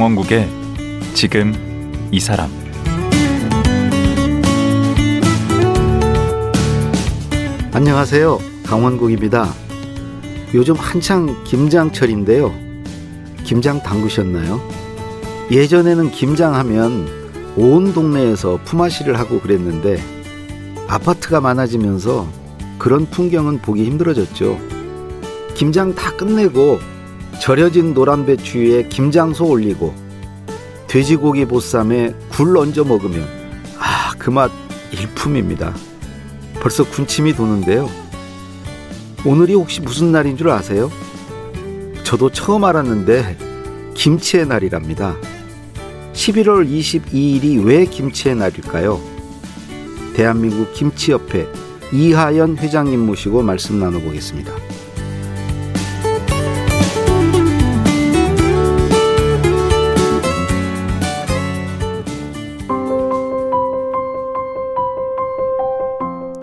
강원국의 지금 이 사람 안녕하세요. 강원국입니다. 요즘 한창 김장철인데요. 김장 담그셨나요? 예전에는 김장하면 온 동네에서 품앗이를 하고 그랬는데 아파트가 많아지면서 그런 풍경은 보기 힘들어졌죠. 김장 다 끝내고 절여진 노란 배추 위에 김장소 올리고 돼지고기 보쌈에 굴 얹어 먹으면 아, 그 맛 일품입니다. 벌써 군침이 도는데요. 오늘이 혹시 무슨 날인 줄 아세요? 저도 처음 알았는데 김치의 날이랍니다. 11월 22일이 왜 김치의 날일까요? 대한민국 김치협회 이하연 회장님 모시고 말씀 나눠보겠습니다.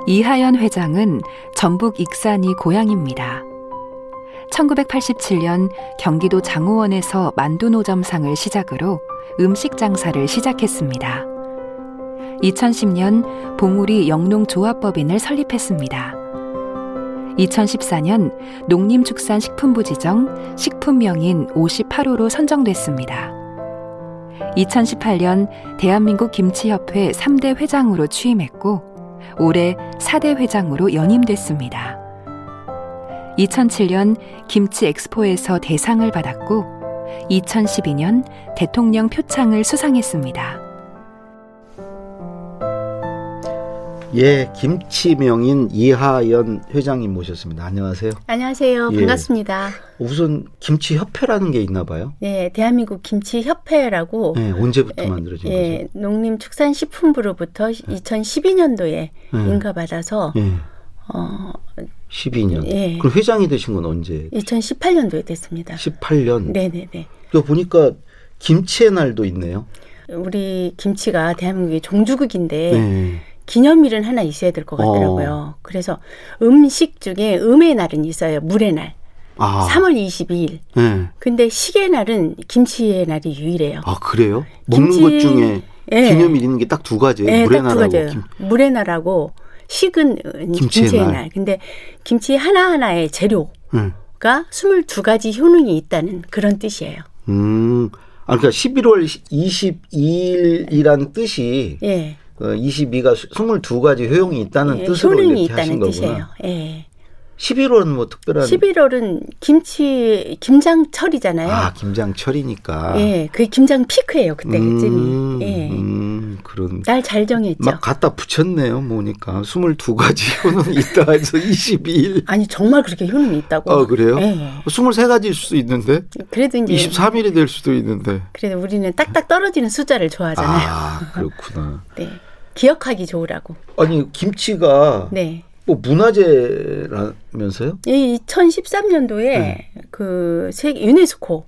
이하연 회장은 전북 익산이 고향입니다. 1987년 경기도 장호원에서 만두노점상을 시작으로 음식 장사를 시작했습니다. 2010년 봉우리 영농조합법인을 설립했습니다. 2014년 농림축산식품부 지정 식품명인 58호로 선정됐습니다. 2018년 대한민국 김치협회 3대 회장으로 취임했고 올해 4대 회장으로 연임됐습니다. 2007년 김치 엑스포에서 대상을 받았고 2012년 대통령 표창을 수상했습니다. 예, 김치명인 이하연 회장님 모셨습니다. 안녕하세요. 안녕하세요. 예. 반갑습니다. 우선 김치 협회라는 게 있나 봐요. 네, 대한민국 김치 협회라고 네, 언제부터 예, 만들어진 예, 거죠? 농림축산식품부로부터 2012년도에 네. 인가받아서 예, 어, 12년. 예. 그럼 회장이 되신 건 언제? 2018년도에 됐습니다. 18년. 네, 네, 네. 또 보니까 김치의 날도 있네요. 우리 김치가 대한민국의 종주국인데 네. 기념일은 하나 있어야 될 것 같더라고요. 그래서 음식 중에 음의 날은 있어요. 물의 날. 아, 3월 22일. 네. 근데 시계 날은 김치의 날이 유일해요. 아 그래요? 먹는 김치- 것 중에 예. 기념일 있는 게 딱 두 가지예요. 네, 물의 딱두 날하고. 김. 물의 날하고 식은 김치의 김치의, 날. 날. 근데 김치 하나하나의 재료가 응. 22가지 효능이 있다는 그런 뜻이에요. 음. 아 그러니까 11월 22일이란 뜻이 예. 어, 22가 22가지 효용이 있다는 예, 뜻으로 효능이 이렇게 하신 있다는 거구나. 뜻이에요. 예. 11월은 뭐 특별한 11월은 김치 김장철이잖아요. 아 김장철이니까. 예, 그게 김장 피크예요 그때 음, 그쯤이. 예. 음, 그런 날 잘 정했죠. 막 갖다 붙였네요. 보니까 22가지 효능이 있다 해서 22일. 아니 정말 그렇게 효능이 있다고. 아 그래요? 예. 23가지일 수도 있는데 그래도 이제 23일이 될 수도 있는데. 그래도 우리는 딱딱 떨어지는 숫자를 좋아하잖아요. 아 그렇구나. 네. 기억하기 좋으라고. 아니 김치가 네. 뭐 문화재라면서요? 이 2013년도에 네. 그 세계 유네스코의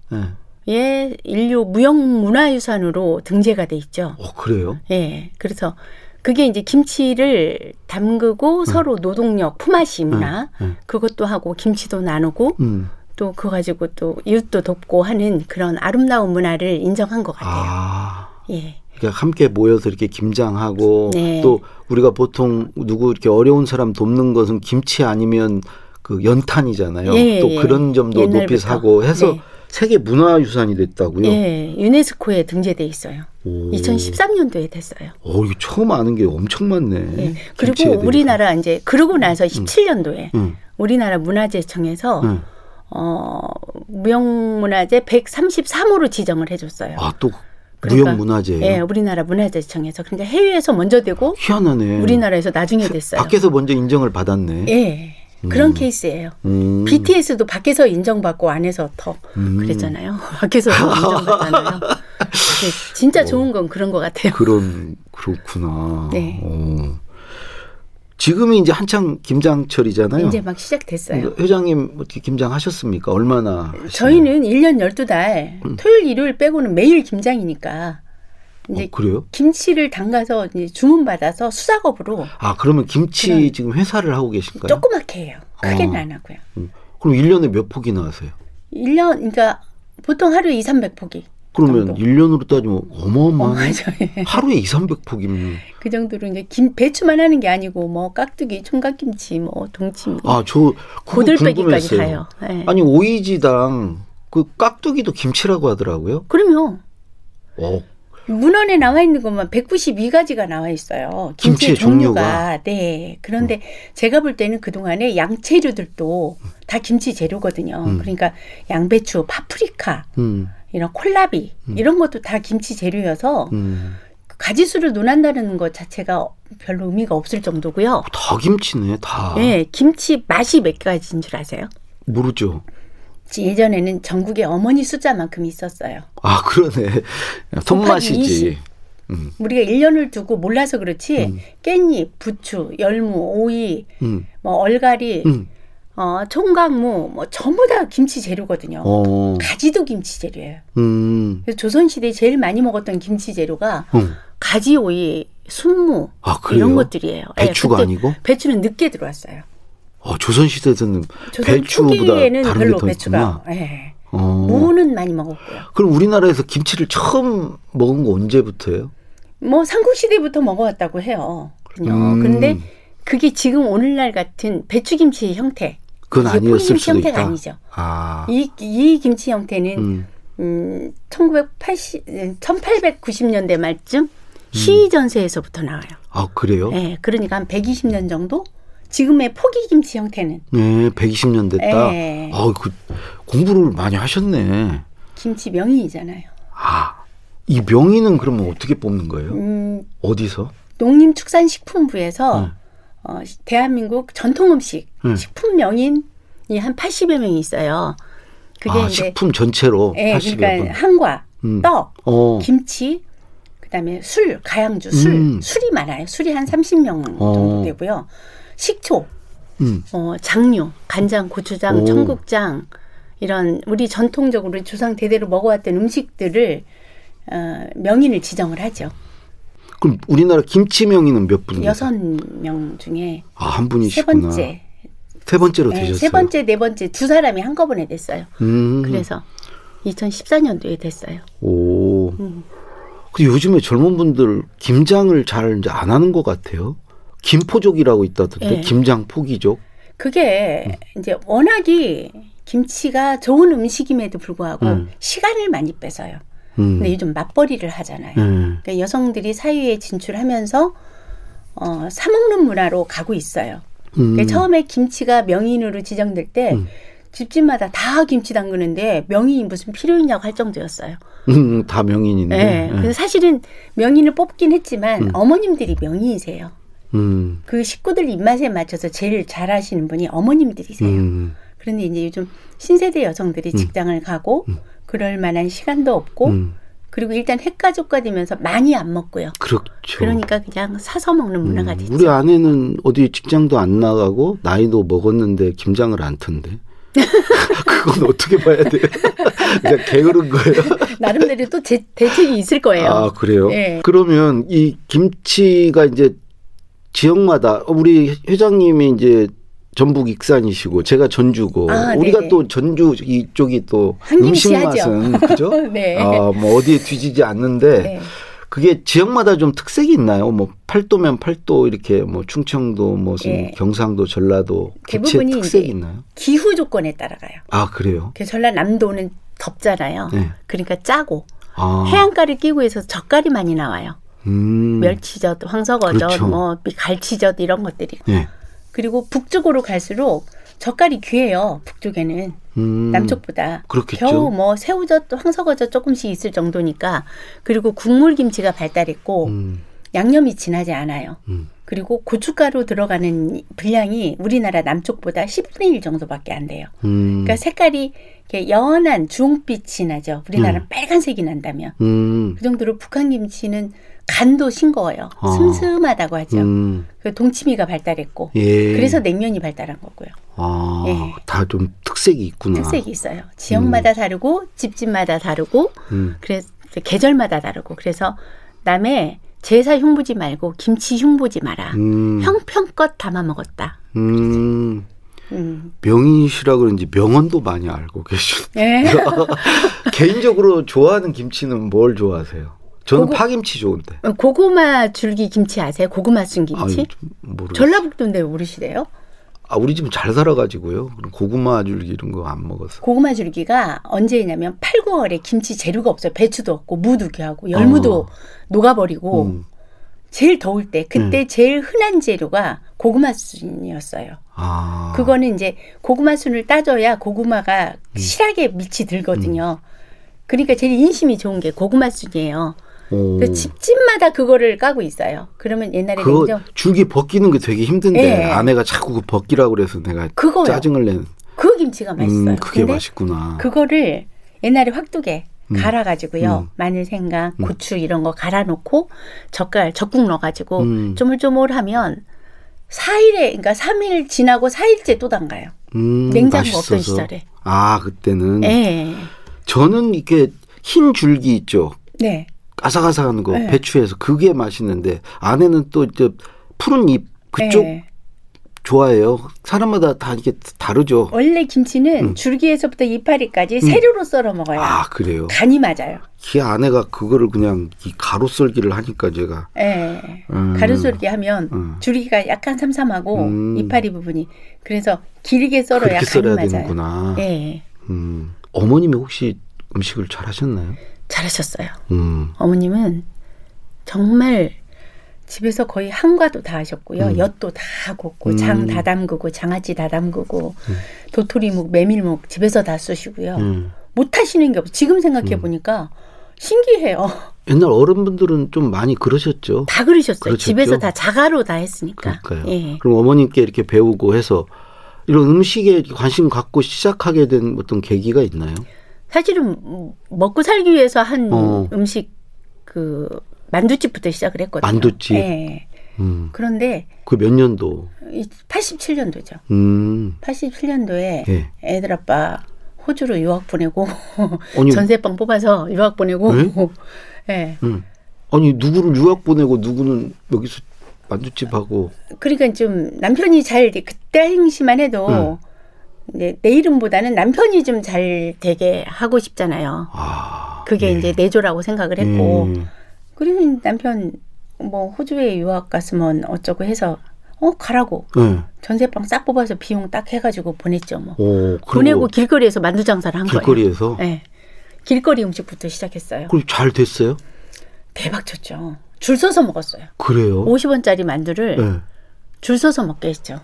네. 인류 무형 문화유산으로 등재가 돼 있죠. 어 그래요? 예. 그래서 그게 이제 김치를 담그고 서로 노동력 품앗이 문화 네. 그것도 하고 김치도 나누고 음. 또 그거 가지고 또 이웃도 돕고 하는 그런 아름다운 문화를 인정한 것 같아요. 아. 예. 그러니까 함께 모여서 이렇게 김장하고 네. 또 우리가 보통 누구 이렇게 어려운 사람 돕는 것은 김치 아니면 그 연탄이잖아요. 예, 또 예. 그런 점도 높이 옛날부터. 사고 해서 네. 세계 문화유산이 됐다고요. 예. 유네스코에 등재돼 있어요. 오. 2013년도에 됐어요. 어, 이거 처음 아는 게 엄청 많네. 예. 그리고. 우리나라 이제 그러고 나서 17년도에 응, 우리나라 문화재청에서 응. 어, 무형문화재 133호로 지정을 해줬어요. 아, 또 그러니까, 무형문화재예요. 예, 우리나라 문화재청에서 그러니까 해외에서 먼저 되고 희한하네. 우리나라에서 나중에 됐어요. 밖에서 먼저 인정을 받았네. 예, 그런 케이스예요. 음. BTS도 밖에서 인정받고 안에서 더 음. 그랬잖아요. 밖에서 더 인정받잖아요. 진짜 좋은 건 그런 것 같아요. 그런 그렇구나. 네. 어. 지금이 이제 한창 김장철이잖아요. 이제 막 시작됐어요. 그러니까 회장님 어떻게 김장 하셨습니까? 얼마나? 하시나요? 저희는 1년 12달 토요일 일요일 빼고는 매일 김장이니까 이제 어, 그래요? 김치를 담가서 이제 주문 받아서 수작업으로 아 그러면 김치 그런- 지금 회사를 하고 계신가요? 조그맣게 해요. 크게는 어. 안 하고요. 음. 그럼 1년에 몇 폭이나 하세요? 1년 그러니까 보통 하루에 2, 300포기. 그러면 정도. 일년으로 따지면 어, 어마어마하네. 맞아요. 예. 하루에 2, 300폭이면. 그 정도로 이제 김 배추만 하는 게 아니고 뭐 깍두기, 총각김치, 뭐 동치미, 아, 저 고들빼기까지. 가요. 예. 아니, 오이지당 그 깍두기도 김치라고 하더라고요. 그럼요. 어, 문헌에 나와 있는 것만 192가지가 나와 있어요. 김치의 김치의 종류가. 종류가. 네. 그런데 제가 볼 때는 그동안에 양재료들도 다 김치 재료거든요. 음. 그러니까 양배추, 파프리카, 음, 이런 콜라비 이런 것도 다 김치 재료여서 음. 가지수를 논한다는 것 자체가 별로 의미가 없을 정도고요. 다 김치네, 다. 예, 김치 맛이 몇 가지인 줄 아세요? 모르죠. 예전에는 전국에 어머니 숫자만큼 있었어요. 아, 그러네. 손맛이지. 20. 우리가 1년을 두고 몰라서 그렇지 깻잎, 부추, 열무, 오이, 음, 뭐 얼갈이, 음. 어, 총각무 뭐 전부 다 김치 재료거든요. 어, 가지도 김치 재료예요. 음, 그래서 조선 시대에 제일 많이 먹었던 김치 재료가 음. 가지 오이, 순무 아? 이런 것들이에요. 예, 배추가 그때 아니고? 배추는 늦게 들어왔어요. 어, 조선시대에는 조선 배추보다 다른 별로 게더 배추가. 예. 어. 무는 많이 먹었고요. 그럼 우리나라에서 김치를 처음 먹은 거 언제부터예요? 뭐 삼국시대부터 먹어왔다고 해요. 음. 근데 그게 지금 오늘날 같은 배추김치의 형태. 그건 아니었을 수도 형태가 있다. 아니죠. 아, 이, 이 김치 형태는 음, 음, 1980, 1890년대 말쯤 시전세에서부터 나와요. 아 그래요? 예, 그러니까 한 120년 정도? 지금의 포기김치 형태는 네, 120년 됐다. 예. 아, 그 공부를 많이 하셨네. 김치 명이잖아요. 아, 이 명의는 그러면 어떻게 뽑는 거예요? 음, 어디서? 농림축산식품부에서 음. 어, 대한민국 전통 음식 음. 식품 명인이 한 80여 명이 있어요. 그게 아, 이제 식품 전체로 예, 80여 그러니까 분. 한과, 음. 떡, 어, 김치, 그다음에 술, 가양주, 술, 음. 술이 많아요. 술이 한 30명 어. 정도 되고요. 식초, 음. 어, 장류, 간장, 고추장, 오. 청국장 이런 우리 전통적으로 조상 대대로 먹어왔던 음식들을 어, 명인을 지정을 하죠. 그럼 우리나라 김치 명의는 몇 분이에요? 여섯 명 중에 아, 한세 분이시구나. 번째, 세 번째로 네, 되셨어요. 세 번째, 네 번째 두 사람이 한꺼번에 됐어요. 음. 그래서 2014년도에 됐어요. 오. 음. 근데 요즘에 젊은 분들 김장을 잘 안 하는 것 같아요. 김포족이라고 있다던데 네. 김장 포기족. 그게 이제 워낙이 김치가 좋은 음식임에도 불구하고 음. 시간을 많이 뺏어요. 음. 근데 요즘 맞벌이를 하잖아요. 음. 그러니까 여성들이 사회에 진출하면서 어, 사먹는 문화로 가고 있어요. 음. 그러니까 처음에 김치가 명인으로 지정될 때 음. 집집마다 다 김치 담그는데 명인이 무슨 필요 있냐고 할 정도였어요. 음, 다 명인인데. 네. 예. 그래서 사실은 명인을 뽑긴 했지만 음. 어머님들이 명인이세요. 음. 그 식구들 입맛에 맞춰서 제일 잘하시는 분이 어머님들이세요. 음. 그런데 이제 요즘 신세대 여성들이 음. 직장을 가고 그럴 만한 시간도 없고 음. 그리고 일단 핵가족과 되면서 많이 안 먹고요. 그렇죠. 그러니까 그냥 사서 먹는 문화가 음, 됐죠. 우리 아내는 어디 직장도 안 나가고 나이도 먹었는데 김장을 안 턴대. 그건 어떻게 봐야 돼요? 그냥 게으른 거예요. 나름대로 또 제, 대책이 있을 거예요. 아 그래요? 예. 그러면 이 김치가 이제 지역마다 우리 회장님이 이제 전북 익산이시고 제가 전주고 아, 우리가 네네. 또 전주 이쪽이 또한 음식. 맛은 그죠? 네. 아, 뭐 어디에 뒤지지 않는데 네. 그게 지역마다 좀 특색이 있나요? 뭐 팔도면 팔도 이렇게 뭐 충청도 무슨 예. 경상도 전라도 대부분이 특색이 있나요? 기후 조건에 따라가요. 아 그래요? 그 전라남도는 덥잖아요. 네. 그러니까 짜고 아, 해안가를 끼고 해서 젓갈이 많이 나와요. 음, 멸치젓, 황석어젓, 그렇죠. 뭐 갈치젓 이런 것들이. 예. 그리고 북쪽으로 갈수록 젓갈이 귀해요. 북쪽에는 음, 남쪽보다. 그렇겠죠. 겨우 뭐 새우젓, 황석어젓 조금씩 있을 정도니까. 그리고 국물 김치가 발달했고 음, 양념이 진하지 않아요. 음. 그리고 고춧가루 들어가는 분량이 우리나라 남쪽보다 10분의 1 정도밖에 안 돼요. 음, 그러니까 색깔이 이렇게 연한 주홍빛이 나죠. 우리나라는 빨간색이 난다면. 음, 그 정도로 북한 김치는 간도 싱거워요. 아. 슴슴하다고 하죠. 음, 그 동치미가 발달했고. 예. 그래서 냉면이 발달한 거고요. 아, 예. 다좀 특색이 있구나. 특색이 있어요. 지역마다 다르고 집집마다 다르고 음, 그래서 계절마다 다르고 그래서 남의 제사 흉보지 말고 김치 흉보지 마라. 음, 형편껏 담아 먹었다. 음. 음. 명인이시라 그런지 명언도 많이 알고 계시네. 예. 개인적으로 좋아하는 김치는 뭘 좋아하세요? 저는 고구- 파김치 좋은데. 고구마 줄기 김치 아세요? 고구마 순 김치? 모르겠어요. 전라북도인데 모르시대요? 아, 우리 집은 잘 살아가지고요. 고구마 줄기 이런 거 안 먹었어. 고구마 줄기가 언제냐면 8, 9월에 김치 재료가 없어요. 배추도 없고 무도 귀하고 열무도 어. 녹아버리고 음. 제일 더울 때 그때 제일 흔한 재료가 고구마 순이었어요. 아. 그거는 이제 고구마 순을 따져야 고구마가 실하게 밑이 들거든요. 그러니까 제일 인심이 좋은 게 고구마 순이에요. 오. 그 집집마다 그거를 까고 있어요. 그러면 옛날에 그거 냉장 줄기 벗기는 게 되게 힘든데 예. 아내가 자꾸 그 벗기라고 그래서 내가 그거요. 짜증을 낸. 그 김치가 맛있어요. 음, 그게 맛있구나. 그거를 옛날에 확두개 갈아가지고요. 음. 마늘, 생강, 고추 이런 거 갈아놓고 젓갈, 적국 넣어가지고 음. 조물조물하면 4일에, 그러니까 3일 지나고 4일째 또 담가요. 음, 냉장고 없던 맛있어서. 시절에. 아 그때는 예. 저는 이렇게 흰 줄기 있죠. 네. 아삭아삭한 거 네. 배추에서 그게 맛있는데 아내는 또 이제 푸른 잎 그쪽 예. 좋아해요. 사람마다 다 이게 다르죠. 원래 김치는 음. 줄기에서부터 이파리까지 세로로 썰어 먹어요. 아 그래요. 간이 맞아요. 그 아내가 그거를 그냥 이 가로 썰기를 하니까 제가 예. 음. 가루 썰기 하면 음. 줄기가 약간 삼삼하고 음. 이파리 부분이 그래서 길게 썰어야 간이 맞아요. 되는구나. 예. 음. 어머님이 혹시 음식을 잘 하셨나요? 잘하셨어요. 음. 어머님은 정말 집에서 거의 한과도 다 하셨고요. 음. 엿도 다 굽고 음. 장다 담그고 장아찌 다 담그고 도토리묵, 메밀묵 집에서 다 쓰시고요. 음. 못 하시는 게 없어요. 지금 생각해 보니까 신기해요. 옛날 어른분들은 좀 많이 그러셨죠. 다 그러셨어요. 그러셨죠? 집에서 다 자가로 다 했으니까. 그러니까요. 예. 그럼 어머님께 이렇게 배우고 해서 이런 음식에 관심 갖고 시작하게 된 어떤 계기가 있나요? 사실은 음, 먹고 살기 위해서 한 어. 음식 그 만두집부터 시작을 했거든요. 만두집? 예. 음. 그런데 그 몇 년도? 87년도죠. 음. 87년도에 예. 애들 아빠 호주로 유학 보내고 아니, 전세방 뽑아서 유학 보내고 네? 예. 음. 아니 누구를 유학 보내고 누구는 여기서 만두집 하고 그러니까 좀 남편이 잘 돼. 그때 행시만 해도 이제 내 이름보다는 남편이 좀 잘 되게 하고 싶잖아요. 아 그게 이제 내조라고 생각을 했고 음. 그리고 남편 뭐 호주에 유학 갔으면 어쩌고 해서 어 가라고 네. 전세방 싹 뽑아서 비용 딱 해가지고 보냈죠 뭐 오, 보내고 길거리에서 만두 장사를 한 거예요. 길거리에서 네. 길거리 음식부터 시작했어요. 그럼 잘 됐어요? 대박 쳤죠. 줄 서서 먹었어요. 그래요? 50원짜리 만두를 네. 줄 서서 먹게 했죠.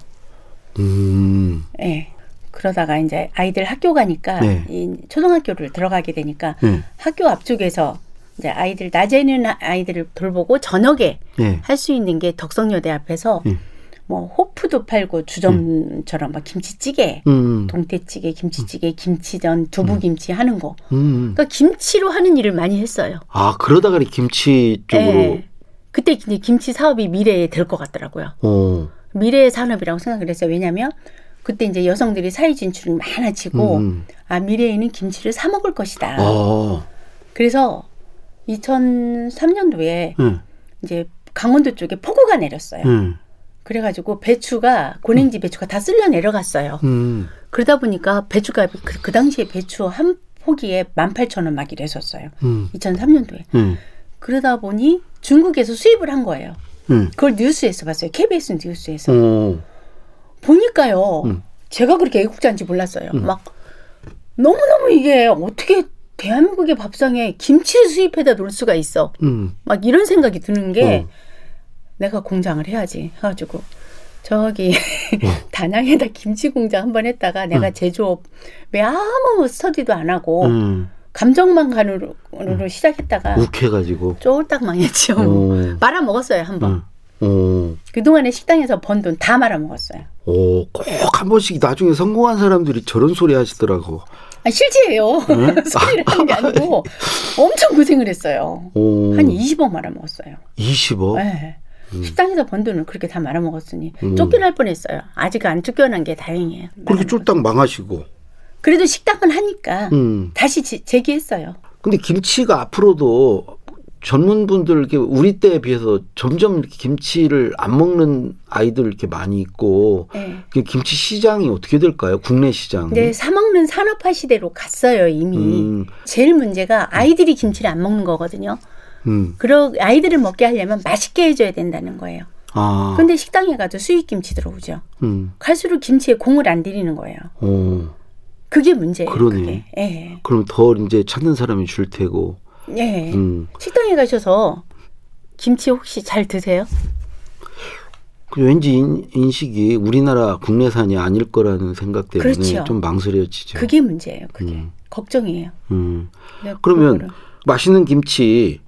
음. 예. 그러다가 이제 아이들 학교 가니까 네. 이 초등학교를 들어가게 되니까 네. 학교 앞쪽에서 이제 아이들 낮에는 아- 아이들을 돌보고 저녁에 네. 할수 있는 게 덕성여대 앞에서 네. 뭐 호프도 팔고 주점처럼 막 김치찌개, 음. 동태찌개, 김치찌개, 김치전, 두부김치 하는 거. 음. 그러니까 김치로 하는 일을 많이 했어요. 아 그러다가 이 김치 쪽으로 예. 그때 이제 김치 사업이 미래에 될 것 같더라고요. 어. 미래의 산업이라고 생각을 했어요. 왜냐하면 그때 이제 여성들이 사회 진출을 많아지고 음. 아 미래에는 김치를 사 먹을 것이다. 아. 그래서 2003년도에 응. 이제 강원도 쪽에 폭우가 내렸어요. 응. 그래가지고 배추가 고냉지 배추가 다 쓸려 내려갔어요. 음. 그러다 보니까 배추가 그, 그 당시에 배추 한 포기에 18,000원 막 이랬었어요. 음. 2003년도에. 응. 그러다 보니 중국에서 수입을 한 거예요. 응. 그걸 뉴스에서 봤어요. KBS 뉴스에서. 어. 보니까요. 음. 제가 그렇게 애국자인지 몰랐어요. 막 너무너무 이게 어떻게 대한민국의 밥상에 김치를 수입해다 놓을 수가 있어. 음. 막 이런 생각이 드는 게 어. 내가 공장을 해야지 해가지고 저기 어. 단양에다 김치 공장 한번 했다가 내가 제조업에 아무 스터디도 안 하고 음. 감정만 간으로 으로 시작했다가 욱해가지고. 쫄딱 망했죠. 어. 말아 먹었어요 한 번. 응. 어. 그동안에 식당에서 번 돈 다 말아 먹었어요. 오, 꼭 한 번씩 나중에 성공한 사람들이 저런 소리 하시더라고. 아, 실제예요. 소리를 하는 게 아니고 엄청 고생을 했어요. 오. 한 20억 말아 먹었어요. 20억? 네. 식당에서 번 돈을 그렇게 다 말아 먹었으니 음. 쫓겨날 뻔했어요. 아직 안 쫓겨난 게 다행이에요. 그렇게 쫄딱 망하시고. 그래도 식당은 하니까 음. 다시 지- 재기했어요. 근데 김치가 앞으로도 젊은 분들 이렇게 우리 때에 비해서 점점 이렇게 김치를 안 먹는 아이들 이렇게 많이 있고 네. 그 김치 시장이 어떻게 될까요? 국내 시장. 네, 사 먹는 산업화 시대로 갔어요 이미. 음, 제일 문제가 아이들이 김치를 안 먹는 거거든요. 음. 그러 아이들을 먹게 하려면 맛있게 해줘야 된다는 거예요. 아. 근데 식당에 가도 수입 김치 들어오죠. 음. 갈수록 김치에 공을 안 들이는 거예요. 오. 그게 문제예요. 그러네. 그게. 예. 그럼 더 이제 찾는 사람이 줄 테고. 예. 음. 식당에 가셔서 김치 혹시 잘 드세요? 그 왠지 인, 인식이 우리나라 국내산이 아닐 거라는 생각 때문에 그렇죠. 좀 망설여지죠. 그게 문제예요. 그게 음. 걱정이에요. 음. 그래서 그러면 그거를- 맛있는 김치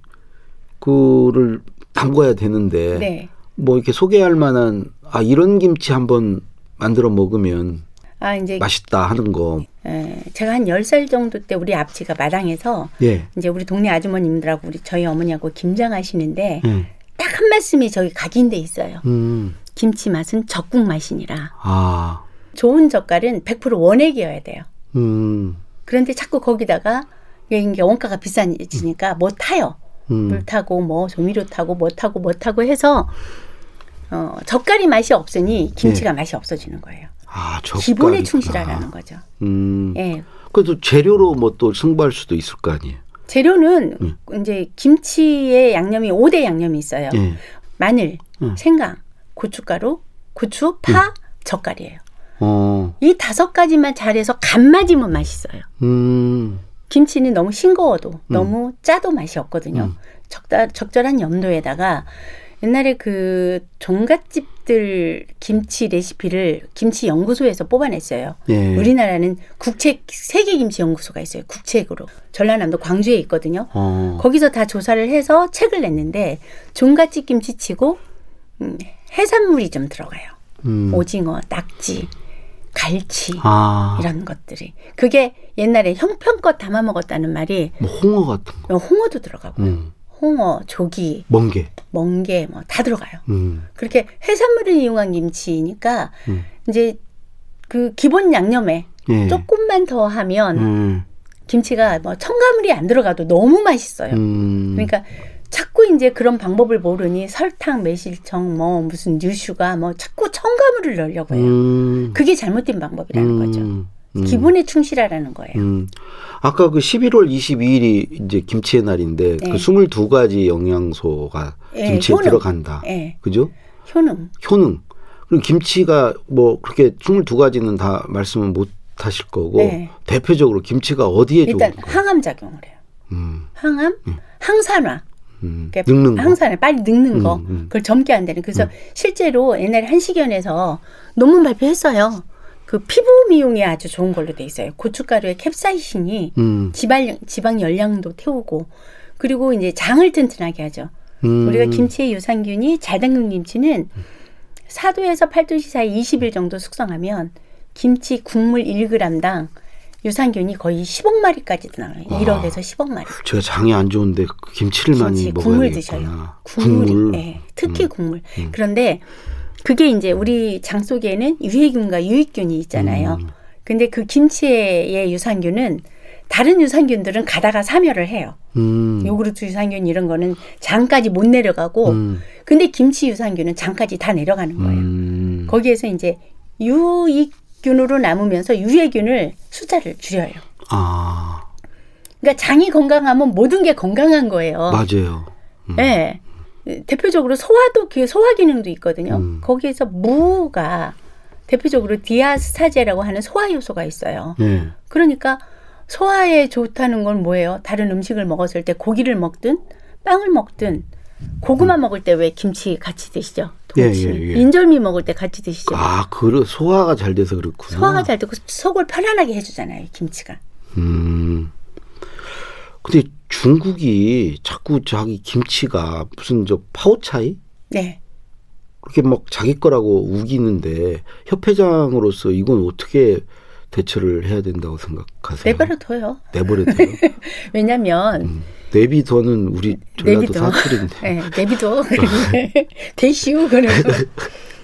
그를 담궈야 되는데 네. 뭐 이렇게 소개할 만한 아 이런 김치 한번 만들어 먹으면 아 이제 맛있다 하는 거. 에, 제가 한 10살 정도 때 우리 아버지가 마당에서 예. 이제 우리 동네 아주머님들하고 우리 저희 어머니하고 김장하시는데 예. 딱한 말씀이 저기 각인돼 있어요. 음. 김치 맛은 젓국 맛이니라. 아. 좋은 젓갈은 100% 원액이어야 돼요. 음. 그런데 자꾸 거기다가 이게 원가가 비싸지니까 뭐 타요. 물 음. 타고 뭐 조미료 타고 뭐 타고 뭐 타고 해서 어, 젓갈이 맛이 없으니 김치가 맛이 없어지는 거예요. 아. 기본에 충실하라는 거죠. 음. 예. 그래도 재료로 뭐 또 승부할 수도 있을 거 아니에요. 재료는 음. 이제 김치의 양념이 5대 양념이 있어요. 예. 마늘, 음. 생강, 고춧가루, 고추, 파, 젓갈이에요. 어. 이 다섯 가지만 잘해서 간 맞으면 맛있어요. 음. 김치는 너무 싱거워도 너무 짜도 맛이 없거든요. 음. 적다, 적절한 염도에다가 옛날에 그 종갓집들 김치 레시피를 김치 연구소에서 뽑아냈어요. 예. 우리나라는 국책 세계 김치 연구소가 있어요. 국책으로 전라남도 광주에 있거든요. 어. 거기서 다 조사를 해서 책을 냈는데 종갓집 김치치고 음, 해산물이 좀 들어가요. 음. 오징어, 낙지, 갈치 아. 이런 것들이 그게 옛날에 형편껏 담아 먹었다는 말이 뭐 홍어 같은 거. 홍어도 들어가고요. 음. 홍어, 조기, 멍게. 멍게 뭐 다 들어가요. 음. 그렇게 해산물을 이용한 김치니까 음. 이제 그 기본 양념에 예. 조금만 더 하면 음. 김치가 뭐 첨가물이 안 들어가도 너무 맛있어요. 음. 그러니까 자꾸 이제 그런 방법을 모르니 설탕, 매실청, 뭐 무슨 뉴슈가 뭐 자꾸 첨가물을 넣으려고 해요. 음. 그게 잘못된 방법이라는 거죠. 음. 기본에 충실하라는 거예요. 음. 아까 그 11월 22일이 이제 김치의 날인데 네. 그 22가지 영양소가 예, 김치에 효능. 들어간다. 예, 그죠? 효능. 효능. 그리고 김치가 뭐 그렇게 22가지는 다 말씀은 못 하실 거고 네. 대표적으로 김치가 어디에 일단 좋은 거? 항암 작용을 해요. 음. 항암, 항산화. 음. 그러니까 늙는 거. 항산화 빨리 늙는 거. 음, 음. 그걸 젊게 한다는. 그래서 실제로 옛날에 한식연에서 논문 발표했어요. 그 피부 미용에 아주 좋은 걸로 돼 있어요. 고춧가루에 캡사이신이 음. 지방 지방 열량도 태우고 그리고 이제 장을 튼튼하게 하죠. 음. 우리가 김치의 유산균이 잘 담근 김치는 4도에서 8도 사이 20일 정도 숙성하면 김치 국물 1g당 유산균이 거의 10억 마리까지도 나와요. 1억에서 10억 마리. 제가 장이 안 좋은데 그 김치를 많이 김치 먹어야 국물. 드셔요. 국물이, 국물. 예, 특히 음. 국물. 음. 그런데 그게 이제 우리 장 속에는 유해균과 유익균이 있잖아요. 음. 근데 그 김치의 유산균은 다른 유산균들은 가다가 사멸을 해요. 음. 요구르트 유산균 이런 거는 장까지 못 내려가고 음. 근데 김치 유산균은 장까지 다 내려가는 거예요. 음. 거기에서 이제 유익균으로 남으면서 유해균을 숫자를 줄여요. 아, 그러니까 장이 건강하면 모든 게 건강한 거예요. 맞아요. 음. 네. 대표적으로 소화도 기- 소화 기능도 있거든요. 음. 거기에서 무가 대표적으로 디아스타제라고 하는 소화 요소가 있어요. 예. 그러니까 소화에 좋다는 건 뭐예요? 다른 음식을 먹었을 때 고기를 먹든 빵을 먹든 고구마 먹을 때 왜 김치 같이 드시죠? 동치. 음. 예, 예, 예. 인절미 먹을 때 같이 드시죠. 아, 그 소화가 잘 돼서 그렇구나. 소화가 잘 되고 속을 편안하게 해주잖아요, 김치가. 음. 근데 중국이 자꾸 자기 김치가 무슨 저 파오차이 네. 그렇게 막 자기 거라고 우기는데 협회장으로서 이건 어떻게 대처를 해야 된다고 생각하세요? 내버려둬요. 내버려둬요. 왜냐면 음. 내비둬는 우리 전라도. 사투리인데. 네, 내비둬. 대시우 그래서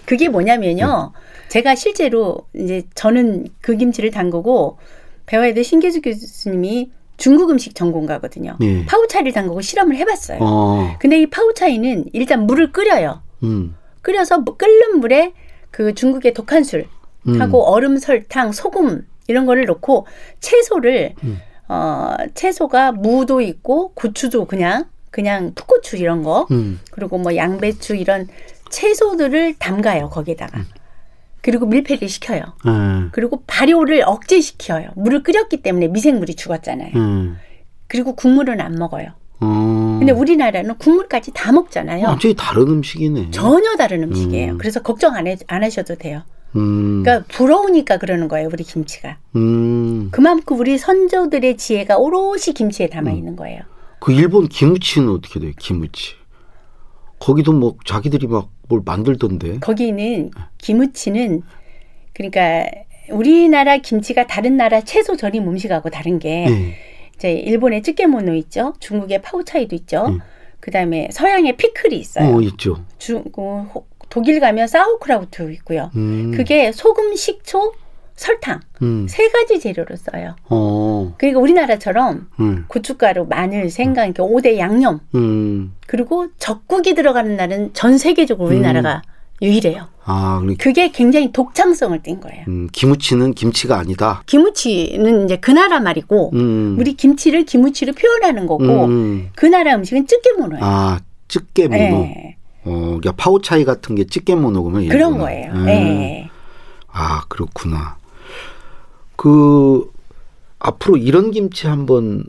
그게 뭐냐면요. 제가 실제로 이제 저는 그 김치를 담그고 배워야 될 신계수 교수님이 중국 음식 전공가거든요. 예. 파우차이를 담그고 실험을 해봤어요. 어. 근데 이 파우차이는 일단 물을 끓여요. 음. 끓여서 뭐 끓는 물에 그 중국의 독한 술 음. 하고 얼음, 설탕, 소금 이런 거를 넣고 채소를 음. 어 채소가 무도 있고 고추도 그냥 그냥 풋고추 이런 거 음. 그리고 뭐 양배추 이런 채소들을 담가요 거기다가 음. 그리고 밀폐를 시켜요. 예. 그리고 발효를 억제시켜요. 물을 끓였기 때문에 미생물이 죽었잖아요. 음. 그리고 국물은 안 먹어요. 어. 근데 우리나라는 국물까지 다 먹잖아요. 완전히 다른 음식이네. 전혀 다른 음식이에요. 음. 그래서 걱정 안, 해, 안 하셔도 돼요. 음. 그러니까 부러우니까 그러는 거예요, 우리 김치가. 음. 그만큼 우리 선조들의 지혜가 오롯이 김치에 담아 있는 거예요. 그 일본 김치는 어떻게 돼요? 김치. 거기도 뭐 자기들이 막 뭘 만들던데. 거기는 김치는 그러니까 우리나라 김치가 다른 나라 채소 절임 음식하고 다른 게 예. 이제 일본의 쯔케모노 있죠, 중국의 파우차이도 있죠, 음. 그다음에 서양의 피클이 있어요. 어, 있죠. 중, 그 호- 독일 가면 사우크라우트 있고요. 음. 그게 소금, 식초, 설탕 음. 세 가지 재료로 써요. 어. 그러니까 우리나라처럼 음. 고춧가루, 마늘, 생강 이렇게 5대 양념 음. 그리고 적국이 들어가는 날은 전 세계적으로 우리나라가 유일해요. 아, 그러니까 그게 굉장히 독창성을 띈 거예요. 음, 김치는 김치가 아니다. 김치는 이제 그 나라 말이고 음. 우리 김치를 김치로 표현하는 거고 음. 그 나라 음식은 찌개문어예요. 아, 찌개모노. 예. 어, 그러니까 파우차이 같은 게 찌개모노구나. 그런. 거예요. 음. 예. 아, 그렇구나. 그 앞으로 이런 김치 한번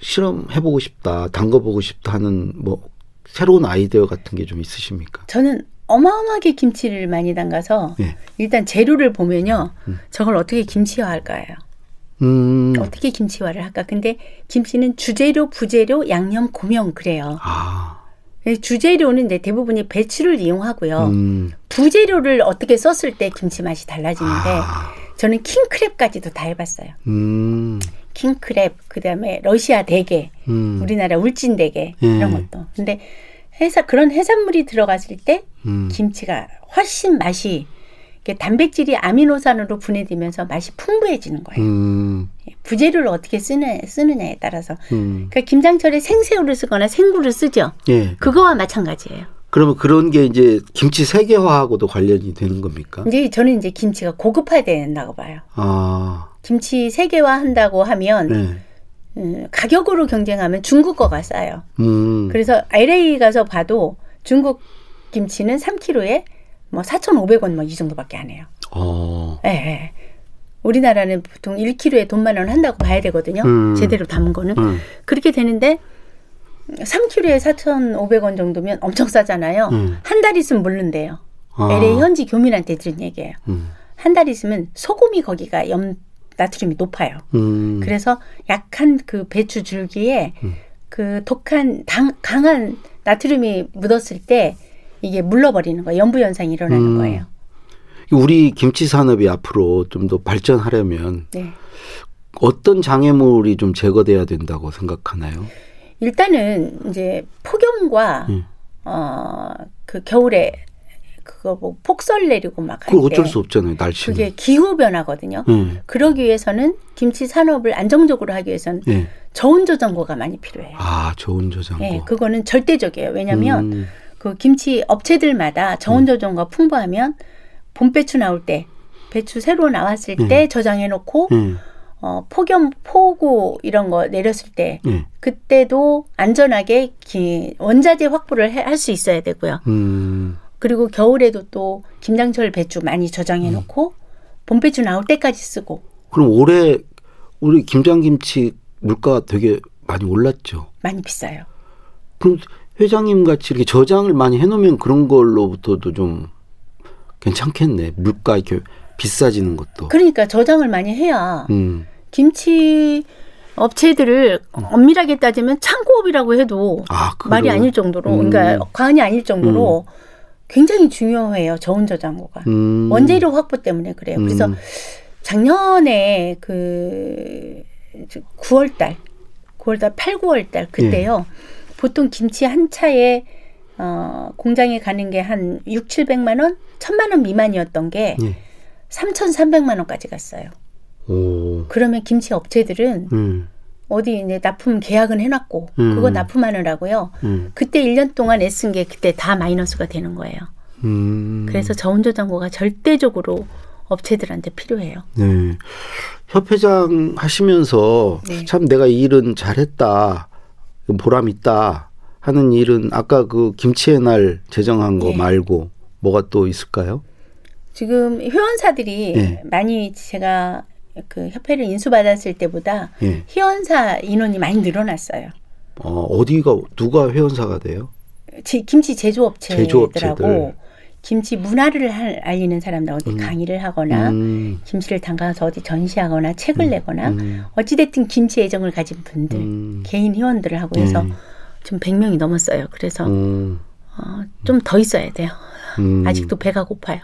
실험해보고 싶다, 담궈보고 싶다 하는 뭐 새로운 아이디어 같은 게 좀 있으십니까? 저는 어마어마하게 김치를 많이 담가서 예. 일단 재료를 보면요. 저걸 어떻게 김치화 할까요? 음. 어떻게 김치화를 할까? 근데 김치는 주재료, 부재료, 양념, 고명 그래요. 아. 주재료는 이제 대부분이 배추를 이용하고요. 음. 부재료를 어떻게 썼을 때 김치 맛이 달라지는데 아. 저는 킹크랩까지도 다 해봤어요. 음. 킹크랩, 그 다음에 러시아 대게, 음. 우리나라 울진 대게 예. 이런 것도. 근데 해사 그런 해산물이 들어갔을 때 음. 김치가 훨씬 맛이 단백질이 아미노산으로 분해되면서 맛이 풍부해지는 거예요. 음. 부재료를 어떻게 쓰느, 쓰느냐에 따라서. 음. 그러니까 김장철에 생새우를 쓰거나 생굴을 쓰죠. 예. 그거와 마찬가지예요. 그러면 그런 게 이제 김치 세계화하고도 관련이 되는 겁니까? 이제 저는 이제 김치가 고급화된다고 봐요. 아. 김치 세계화 한다고 하면 네. 음, 가격으로 경쟁하면 중국 거가 싸요. 음. 그래서 LA 가서 봐도 중국 김치는 3kg에 뭐 4,500원 뭐 이 정도밖에 안 해요. 어. 예, 예. 우리나라는 보통 1kg에 돈만 원 한다고 봐야 되거든요. 음. 제대로 담은 거는. 음. 그렇게 되는데 3kg에 4,500원 정도면 엄청 싸잖아요. 음. 한달 있으면 물른대요. 아. LA 현지 교민한테 들은 얘기예요. 음. 한달 있으면 소금이 거기가 염 나트륨이 높아요. 음. 그래서 약한 그 배추 줄기에 음. 그 독한 당, 강한 나트륨이 묻었을 때 이게 물러버리는 거예요. 연부 현상이 일어나는 음. 거예요. 우리 김치 산업이 앞으로 좀 더 발전하려면 네. 어떤 장애물이 좀 제거돼야 된다고 생각하나요? 일단은 이제 폭염과 음. 어그 겨울에 그거 뭐 폭설 내리고 막할 그걸 때 어쩔 수 없잖아요. 날씨는. 그게 기후 변화거든요. 예. 그러기 위해서는 김치 산업을 안정적으로 하기 위해서는 예. 저온 저장고가 많이 필요해요. 아, 좋은 저장고. 예, 그거는 절대적이에요. 왜냐하면 음. 그 김치 업체들마다 저온 저장고가 풍부하면 봄 배추 나올 때 배추 새로 나왔을 때 저장해 놓고 예. 어, 폭염 폭우 이런 거 내렸을 때 예. 그때도 안전하게 기, 원자재 확보를 할 수 있어야 되고요. 음. 그리고 겨울에도 또 김장철 배추 많이 저장해 놓고 봄 배추 나올 때까지 쓰고 그럼 올해 우리 김장김치 물가가 되게 많이 올랐죠. 많이 비싸요. 그럼 회장님 같이 이렇게 저장을 많이 해놓으면 그런 걸로부터도 좀 괜찮겠네. 물가 이렇게 비싸지는 것도. 그러니까 저장을 많이 해야 음. 김치 업체들을 엄밀하게 따지면 창고업이라고 해도 아? 말이 아닐 정도로 음. 그러니까 과언이 아닐 정도로 굉장히 중요해요 저온 저장고가 음. 원재료 확보 때문에 그래요. 그래서 음. 작년에 그 9월달, 9월달, 8, 9월달 그때요. 예. 보통 김치 한 차에 어, 공장에 가는 게 한 6, 700만 원, 1000만 원 미만이었던 게 예. 3,300만 원까지 갔어요. 오. 그러면 김치 업체들은 음. 어디 이제 납품 계약은 해놨고 음. 그거 납품하느라고요. 음. 그때 1년 동안 애쓴 게 그때 다 마이너스가 되는 거예요. 음. 그래서 저온저장고가 절대적으로 업체들한테 필요해요. 네. 협회장 하시면서 네. 참 내가 이 일은 잘했다. 보람 있다. 하는 일은 아까 그 김치의 날 제정한 거 네. 말고 뭐가 또 있을까요? 지금 회원사들이 네. 많이 제가 그 협회를 인수받았을 때보다 예. 회원사 인원이 많이 늘어났어요. 어, 어디가 누가 회원사가 돼요? 지- 김치 제조업체들하고 제조업체들. 김치 문화를 할- 알리는 사람들 어디 음. 강의를 하거나 음. 김치를 담가서 어디 전시하거나 책을 내거나 음. 어찌됐든 김치 애정을 가진 분들 음. 개인 회원들을 하고 해서 네. 지금 100명이 넘었어요. 그래서 음. 어, 좀 더 있어야 돼요. 음. 아직도 배가 고파요.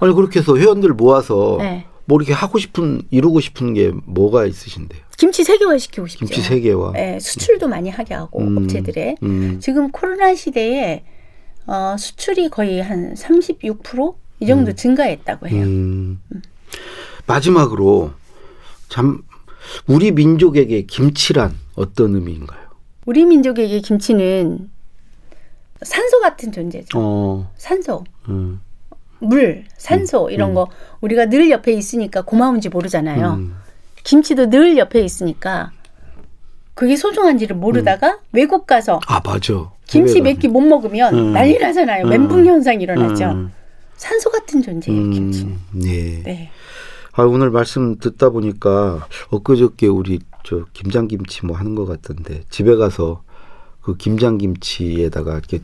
아니 그렇게 해서 회원들 모아서 네. 뭐 이렇게 하고 싶은 이루고 싶은 게 뭐가 있으신데요? 김치 세계화 시키고 싶죠. 김치 세계화. 네, 수출도 많이 하게 하고 음. 업체들에 음. 지금 코로나 시대에 어, 수출이 거의 한 36%이 정도 증가했다고 해요. 음. 마지막으로 참 우리 민족에게 김치란 어떤 의미인가요? 우리 민족에게 김치는 산소 같은 존재죠. 어, 산소, 음, 물, 산소 이런 음. 거 우리가 늘 옆에 있으니까 고마운지 모르잖아요. 음, 김치도 늘 옆에 있으니까 그게 소중한지를 모르다가 외국 가서 아 맞아. 김치. 몇 끼 못 먹으면 음. 난리 나잖아요. 음. 멘붕 현상 일어나죠. 음, 산소 같은 존재예요, 음, 김치. 네. 네. 아, 오늘 말씀 듣다 보니까 엊그저께 우리 저 김장김치 뭐 하는 것 같던데 집에 가서 그 김장김치에다가 이렇게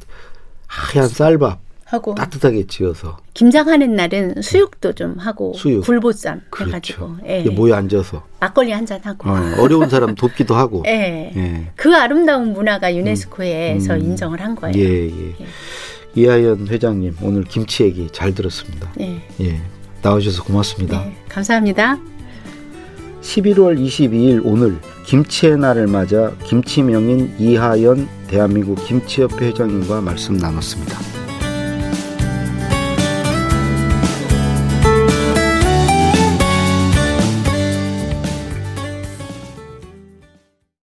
하얀 쌀밥 하고 따뜻하게 지어서 김장하는 날은 수육도 좀 하고 수육. 굴보쌈 그렇죠. 해가지고 예. 이렇게 모여 앉아서 막걸리 한 잔 하고 어, 어려운 사람 돕기도 하고. 예. 예. 그 아름다운 문화가 유네스코에서 음. 인정을 한 거예요. 예, 예. 이하연 회장님 오늘 김치 얘기 잘 들었습니다. 네. 예. 나와주셔서 고맙습니다. 네. 감사합니다. 11월 22일 오늘 김치의 날을 맞아 김치명인 이하연 대한민국 김치협회 회장님과 말씀 나눴습니다.